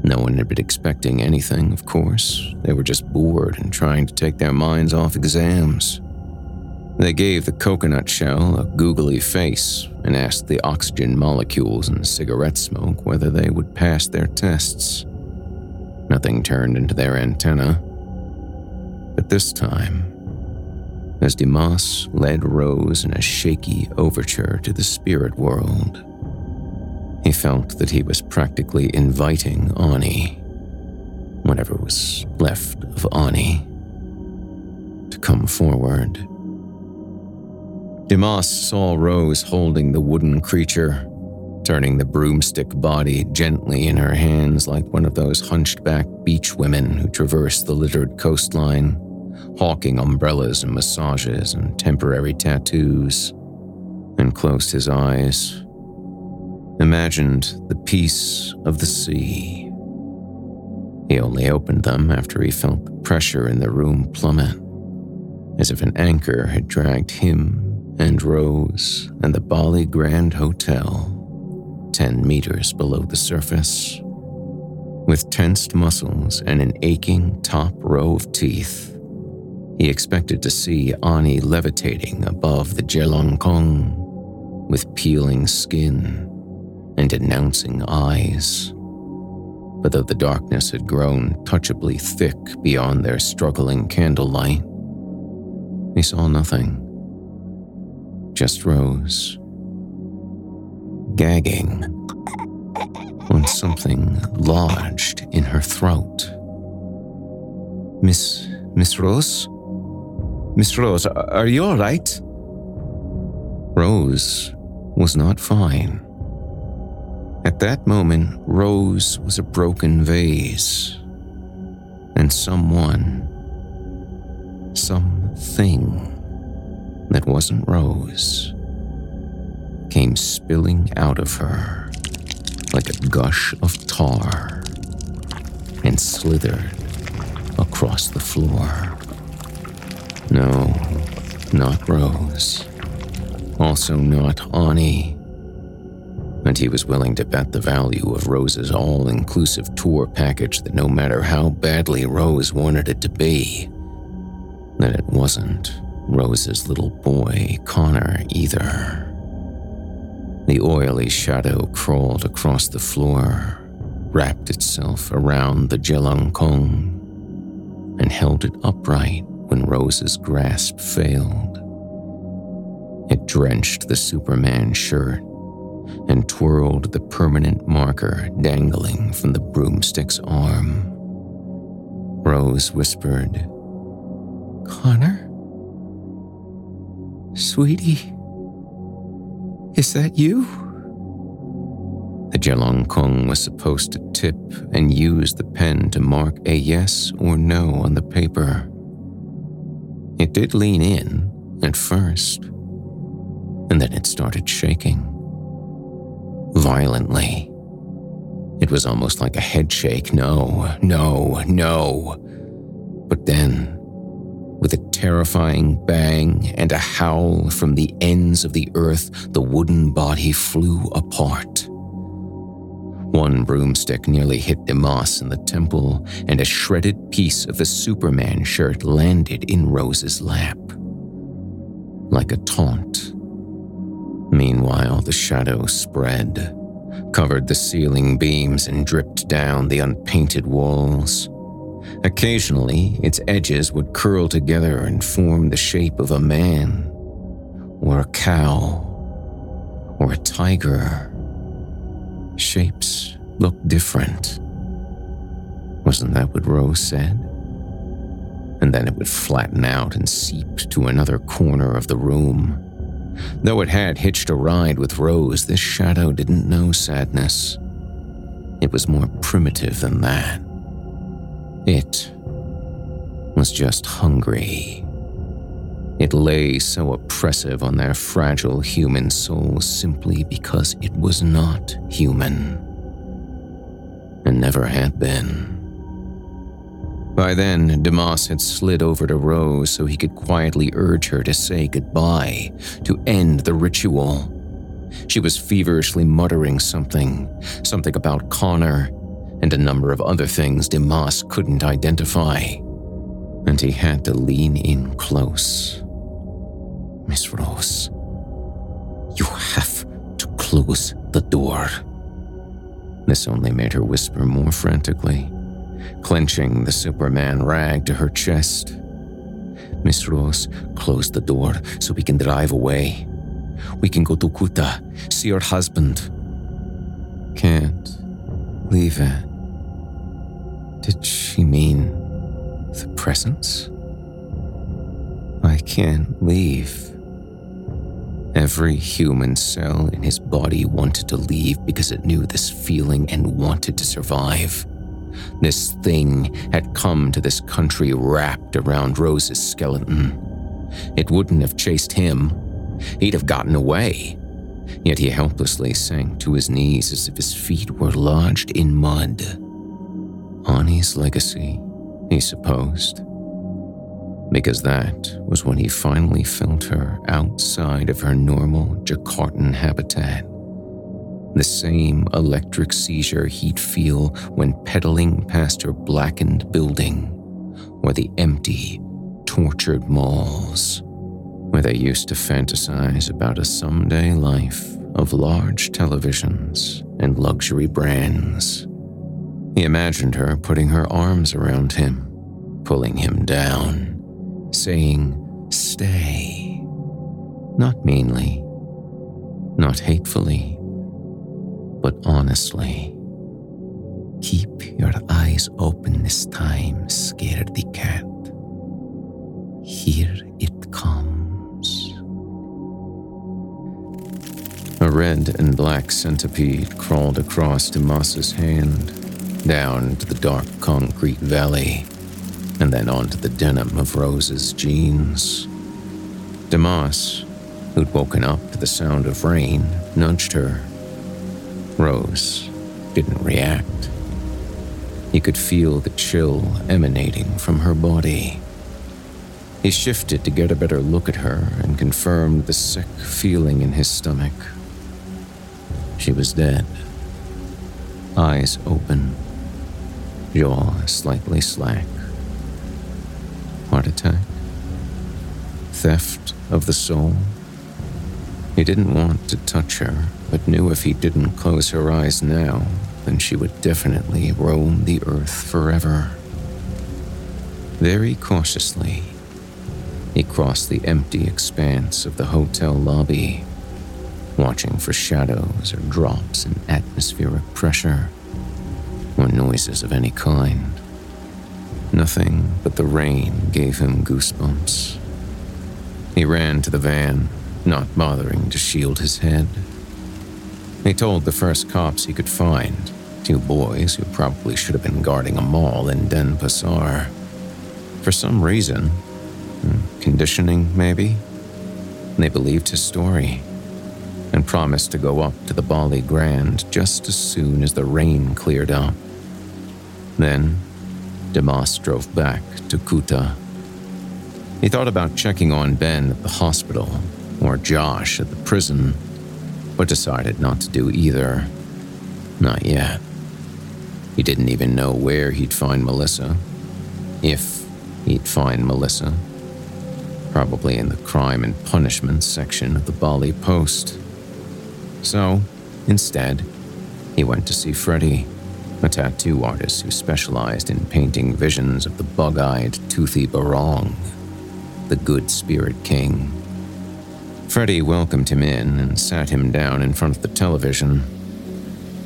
No one had been expecting anything, of course. They were just bored and trying to take their minds off exams. They gave the coconut shell a googly face and asked the oxygen molecules in cigarette smoke whether they would pass their tests. Nothing turned into their antenna. But this time, as Dimas led Rose in a shaky overture to the spirit world, he felt that he was practically inviting Ani, whatever was left of Ani, to come forward. Dimas saw Rose holding the wooden creature, turning the broomstick body gently in her hands like one of those hunchback beach women who traverse the littered coastline, hawking umbrellas and massages and temporary tattoos, and closed his eyes imagined the peace of the sea. He only opened them after he felt the pressure in the room plummet, as if an anchor had dragged him and Rose and the Bali Grand Hotel 10 meters below the surface. With tensed muscles and an aching top row of teeth, he expected to see Ani levitating above the Jelangkung with peeling skin and denouncing eyes. But though the darkness had grown touchably thick beyond their struggling candlelight, they saw nothing. Just Rose, gagging when something lodged in her throat. Miss. Miss Rose? Miss Rose, are you all right? Rose was not fine. At that moment, Rose was a broken vase. And someone, something that wasn't Rose, came spilling out of her like a gush of tar and slithered across the floor. No, not Rose. Also not Ani and he was willing to bet the value of Rose's all inclusive tour package that no matter how badly Rose wanted it to be, that it wasn't Rose's little boy, Connor, either. The oily shadow crawled across the floor, wrapped itself around the Jelangkung, and held it upright when Rose's grasp failed. It drenched the Superman shirt and twirled the permanent marker dangling from the broomstick's arm. Rose whispered, Connor? Sweetie? Is that you? The Jelangkung was supposed to tip and use the pen to mark a yes or no on the paper. It did lean in at first, and then it started shaking. Violently. It was almost like a head shake. No, no, no. But then, with a terrifying bang and a howl from the ends of the earth, the wooden body flew apart. One broomstick nearly hit Dimas in the temple, and a shredded piece of the Superman shirt landed in Rose's lap. Like a taunt. Meanwhile, the shadow spread, covered the ceiling beams, and dripped down the unpainted walls. Occasionally, its edges would curl together and form the shape of a man, or a cow, or a tiger. Shapes look different. Wasn't that what Rose said? And then it would flatten out and seep to another corner of the room. Though it had hitched a ride with Rose, this shadow didn't know sadness. It was more primitive than that. It was just hungry. It lay so oppressive on their fragile human souls simply because it was not human. And never had been. By then, Dimas had slid over to Rose so he could quietly urge her to say goodbye, to end the ritual. She was feverishly muttering something, something about Connor, and a number of other things Dimas couldn't identify. And he had to lean in close. Miss Rose, you have to close the door. This only made her whisper more frantically, clenching the Superman rag to her chest. Miss Rose, close the door so we can drive away. We can go to Kuta, see your husband. Can't leave it. Did she mean the presence? I can't leave. Every human cell in his body wanted to leave because it knew this feeling and wanted to survive. This thing had come to this country wrapped around Rose's skeleton. It wouldn't have chased him. He'd have gotten away. Yet he helplessly sank to his knees as if his feet were lodged in mud. Ani's legacy, he supposed because that was when he finally felt her outside of her normal Jakartan habitat. The same electric seizure he'd feel when pedaling past her blackened building, or the empty, tortured malls, where they used to fantasize about a someday life of large televisions and luxury brands. He imagined her putting her arms around him, pulling him down saying, Stay. Not meanly, not hatefully, but honestly. Keep your eyes open this time, scaredy cat. Here it comes. A red and black centipede crawled across Dimas's hand, down to the dark concrete valley and then onto the denim of Rose's jeans. Dimas, who'd woken up to the sound of rain, nudged her. Rose didn't react. He could feel the chill emanating from her body. He shifted to get a better look at her and confirmed the sick feeling in his stomach. She was dead. Eyes open, jaw slightly slack heart attack, theft of the soul. He didn't want to touch her, but knew if he didn't close her eyes now, then she would definitely roam the earth forever. Very cautiously, he crossed the empty expanse of the hotel lobby, watching for shadows or drops in atmospheric pressure, or noises of any kind. Nothing but the rain gave him goosebumps. He ran to the van, not bothering to shield his head. He told the first cops he could find, two boys who probably should have been guarding a mall in Denpasar. For some reason, hmm, conditioning maybe, they believed his story. and promised to go up to the Bali Grand just as soon as the rain cleared up. Then, Dimas drove back to Kuta. He thought about checking on Ben at the hospital or Josh at the prison, but decided not to do either. Not yet. He didn't even know where he'd find Melissa, if he'd find Melissa. Probably in the crime and punishment section of the Bali Post. So, instead, he went to see Freddie, a tattoo artist who specialized in painting visions of the bug eyed, toothy Barong, the good spirit king. Freddie welcomed him in and sat him down in front of the television.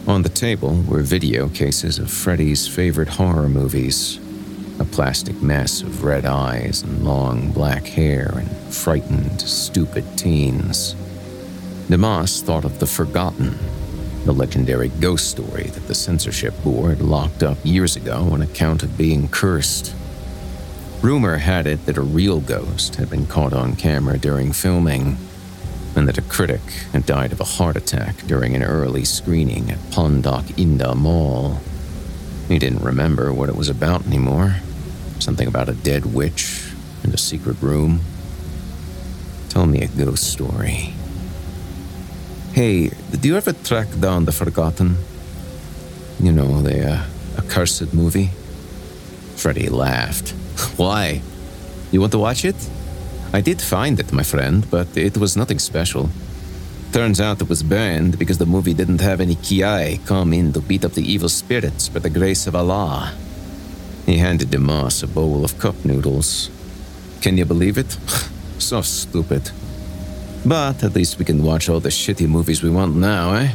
On the table were video cases of Freddie's favorite horror movies a plastic mess of red eyes and long black hair and frightened, stupid teens. Dimas thought of The Forgotten, the legendary ghost story that the censorship board locked up years ago on account of being cursed. Rumor had it that a real ghost had been caught on camera during filming, and that a critic had died of a heart attack during an early screening at Pondok Indah Mall. He didn't remember what it was about anymore. Something about a dead witch and a secret room. Tell me a ghost story. Hey, did you ever track down The Forgotten? You know, the uh, accursed movie? Freddie laughed. <laughs> Why? You want to watch it? I did find it, my friend, but it was nothing special. Turns out it was banned because the movie didn't have any Kiai come in to beat up the evil spirits by the grace of Allah. He handed Dimas a bowl of cup noodles. Can you believe it? <laughs> so stupid. But at least we can watch all the shitty movies we want now, eh?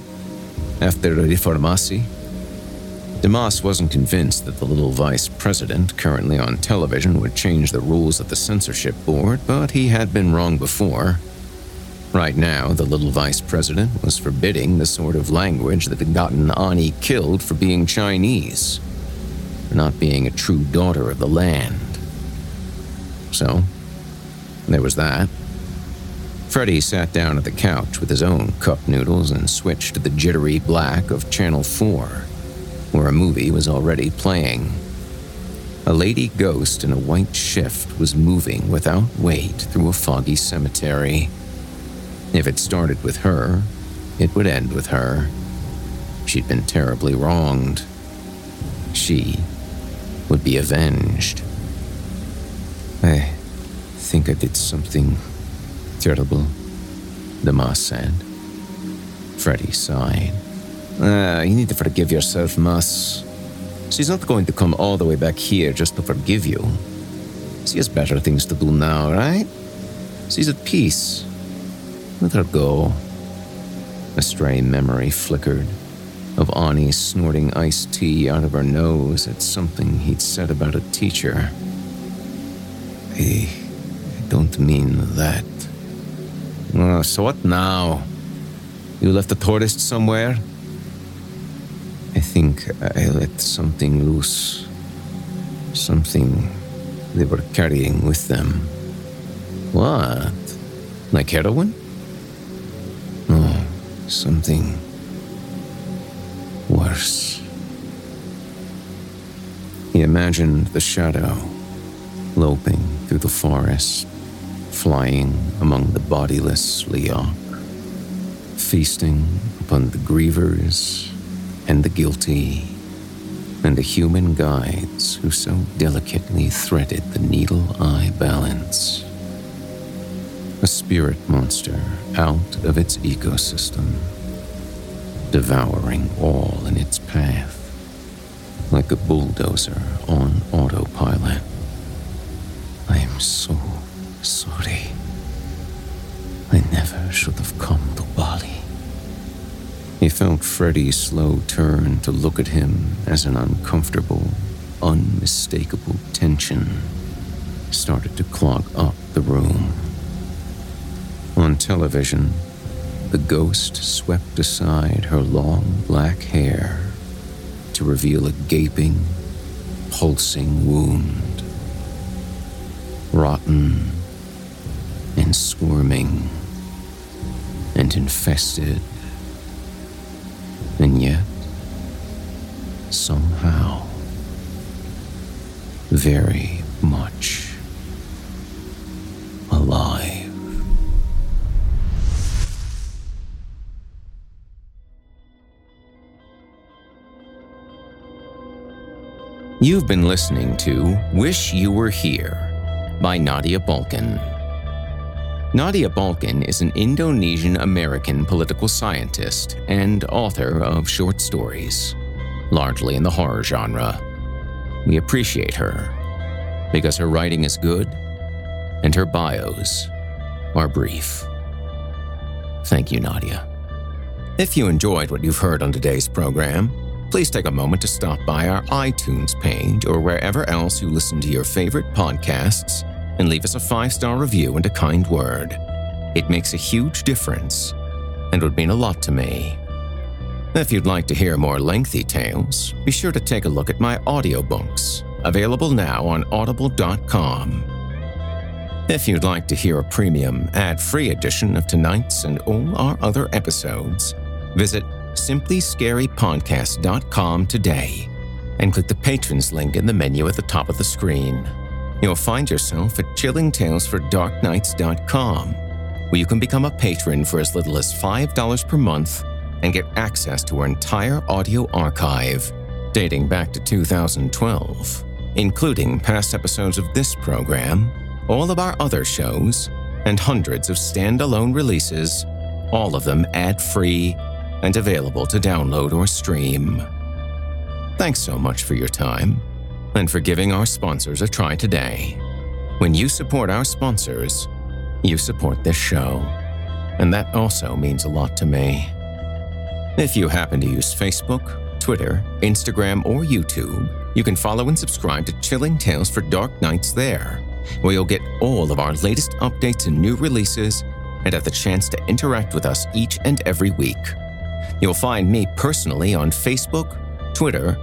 After Reformasi. Dimas wasn't convinced that the little vice president currently on television would change the rules of the censorship board, but he had been wrong before. Right now, the little vice president was forbidding the sort of language that had gotten Ani killed for being Chinese, for not being a true daughter of the land. So, there was that. Freddie sat down at the couch with his own cup noodles and switched to the jittery black of Channel 4, where a movie was already playing. A lady ghost in a white shift was moving without weight through a foggy cemetery. If it started with her, it would end with her. She'd been terribly wronged. She would be avenged. I think I did something terrible, Dimas said. Freddie sighed. Ah, you need to forgive yourself, Mas. She's not going to come all the way back here just to forgive you. She has better things to do now, right? She's at peace. Let her go. A stray memory flickered of Ani snorting iced tea out of her nose at something he'd said about a teacher. I, don't mean that. Uh, so what now? You left the tourist somewhere? I think uh, I let something loose. Something they were carrying with them. What? Like heroin? No, something worse. He imagined the shadow loping through the forest flying among the bodiless Leyak, feasting upon the grievers and the guilty, and the human guides who so delicately threaded the needle eye balance. A spirit monster out of its ecosystem, devouring all in its path, like a bulldozer on autopilot. I am so sorry. I never should have come to Bali. He felt Freddie's slow turn to look at him as an uncomfortable, unmistakable tension started to clog up the room. On television, the ghost swept aside her long black hair to reveal a gaping, pulsing wound. Rotten and squirming and infested. And yet, somehow, very much alive. You've been listening to Wish You Were Here by Nadia Bulkin. Nadia Bulkin is an Indonesian American political scientist and author of short stories, largely in the horror genre. We appreciate her because her writing is good and her bios are brief. Thank you, Nadia. If you enjoyed what you've heard on today's program, please take a moment to stop by our iTunes page or wherever else you listen to your favorite podcasts and leave us a five star review and a kind word. It makes a huge difference and would mean a lot to me. If you'd like to hear more lengthy tales, be sure to take a look at my audiobooks, available now on audible.com. If you'd like to hear a premium, ad free edition of tonight's and all our other episodes, visit simplyscarypodcast.com today and click the patrons link in the menu at the top of the screen. You'll find yourself at chillingtalesfordarknights.com, where you can become a patron for as little as $5 per month and get access to our entire audio archive dating back to 2012, including past episodes of this program, all of our other shows, and hundreds of standalone releases, all of them ad free and available to download or stream. Thanks so much for your time and for giving our sponsors a try today. When you support our sponsors, you support this show, and that also means a lot to me. If you happen to use Facebook, Twitter, Instagram, or YouTube, you can follow and subscribe to Chilling Tales for Dark Nights there, where you'll get all of our latest updates and new releases and have the chance to interact with us each and every week. You'll find me personally on Facebook, Twitter,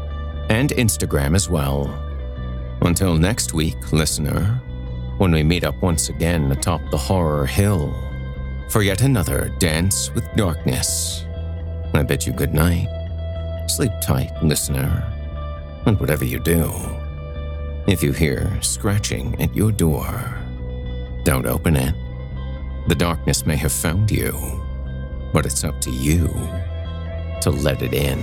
and Instagram as well. Until next week, listener, when we meet up once again atop the horror hill for yet another dance with darkness, I bid you good night. Sleep tight, listener, and whatever you do, if you hear scratching at your door, don't open it. The darkness may have found you, but it's up to you to let it in.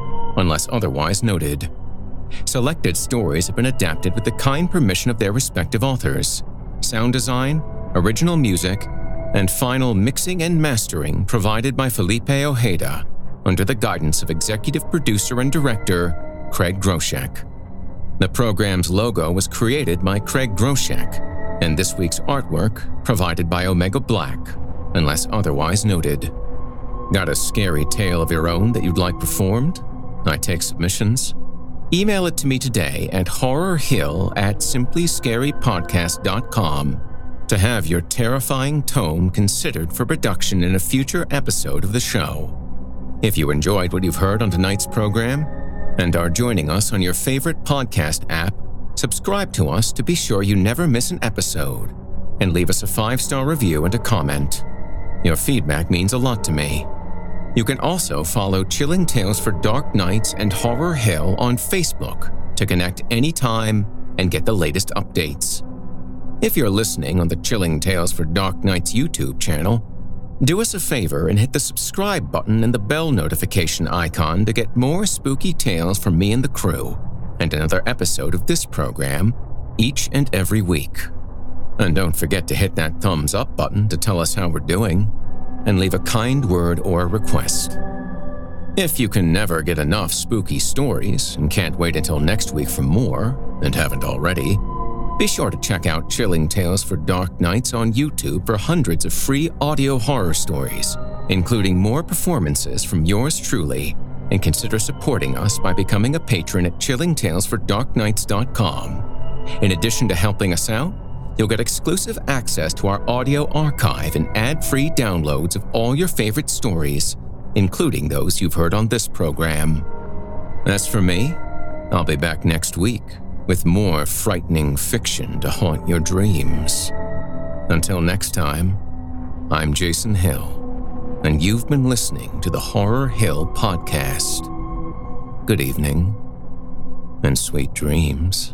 unless otherwise noted. Selected stories have been adapted with the kind permission of their respective authors. Sound design, original music, and final mixing and mastering provided by Felipe Ojeda under the guidance of executive producer and director Craig Groshek. The program's logo was created by Craig Groshek, and this week's artwork provided by Omega Black, unless otherwise noted. Got a scary tale of your own that you'd like performed? I take submissions. Email it to me today at horrorhill at simplyscarypodcast.com to have your terrifying tome considered for production in a future episode of the show. If you enjoyed what you've heard on tonight's program and are joining us on your favorite podcast app, subscribe to us to be sure you never miss an episode and leave us a five star review and a comment. Your feedback means a lot to me. You can also follow Chilling Tales for Dark Nights and Horror Hill on Facebook to connect anytime and get the latest updates. If you're listening on the Chilling Tales for Dark Nights YouTube channel, do us a favor and hit the subscribe button and the bell notification icon to get more spooky tales from me and the crew, and another episode of this program each and every week. And don't forget to hit that thumbs up button to tell us how we're doing and leave a kind word or request. If you can never get enough spooky stories and can't wait until next week for more, and haven't already, be sure to check out Chilling Tales for Dark Nights on YouTube for hundreds of free audio horror stories, including more performances from yours truly. And consider supporting us by becoming a patron at chillingtalesfordarknights.com. In addition to helping us out, you'll get exclusive access to our audio archive and ad free downloads of all your favorite stories, including those you've heard on this program. As for me, I'll be back next week with more frightening fiction to haunt your dreams. Until next time, I'm Jason Hill, and you've been listening to the Horror Hill Podcast. Good evening, and sweet dreams.